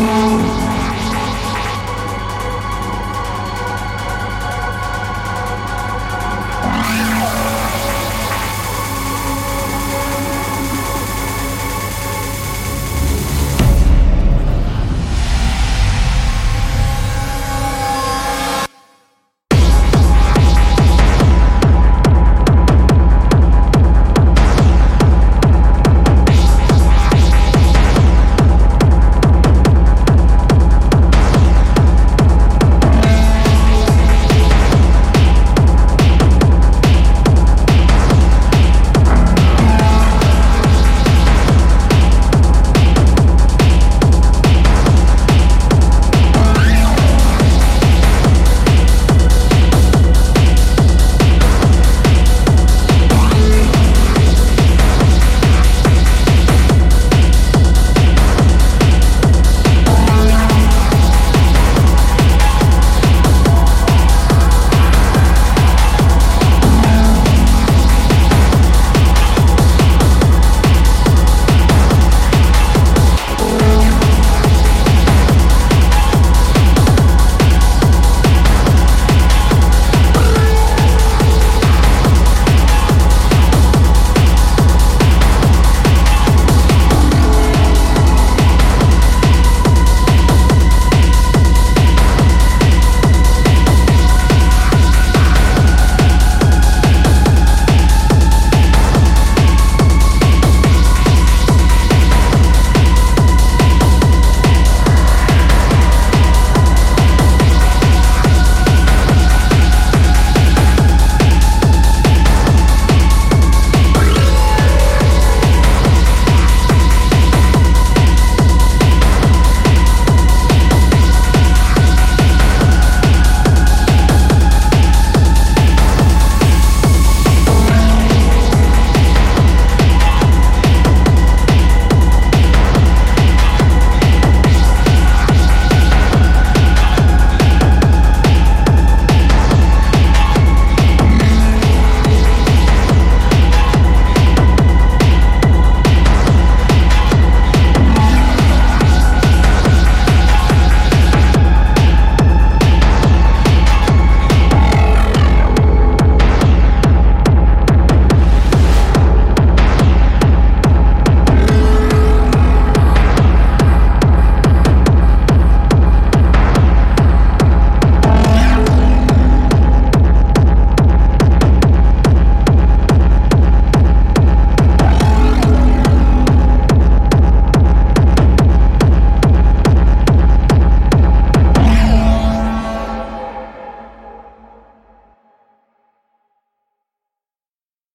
Whoa.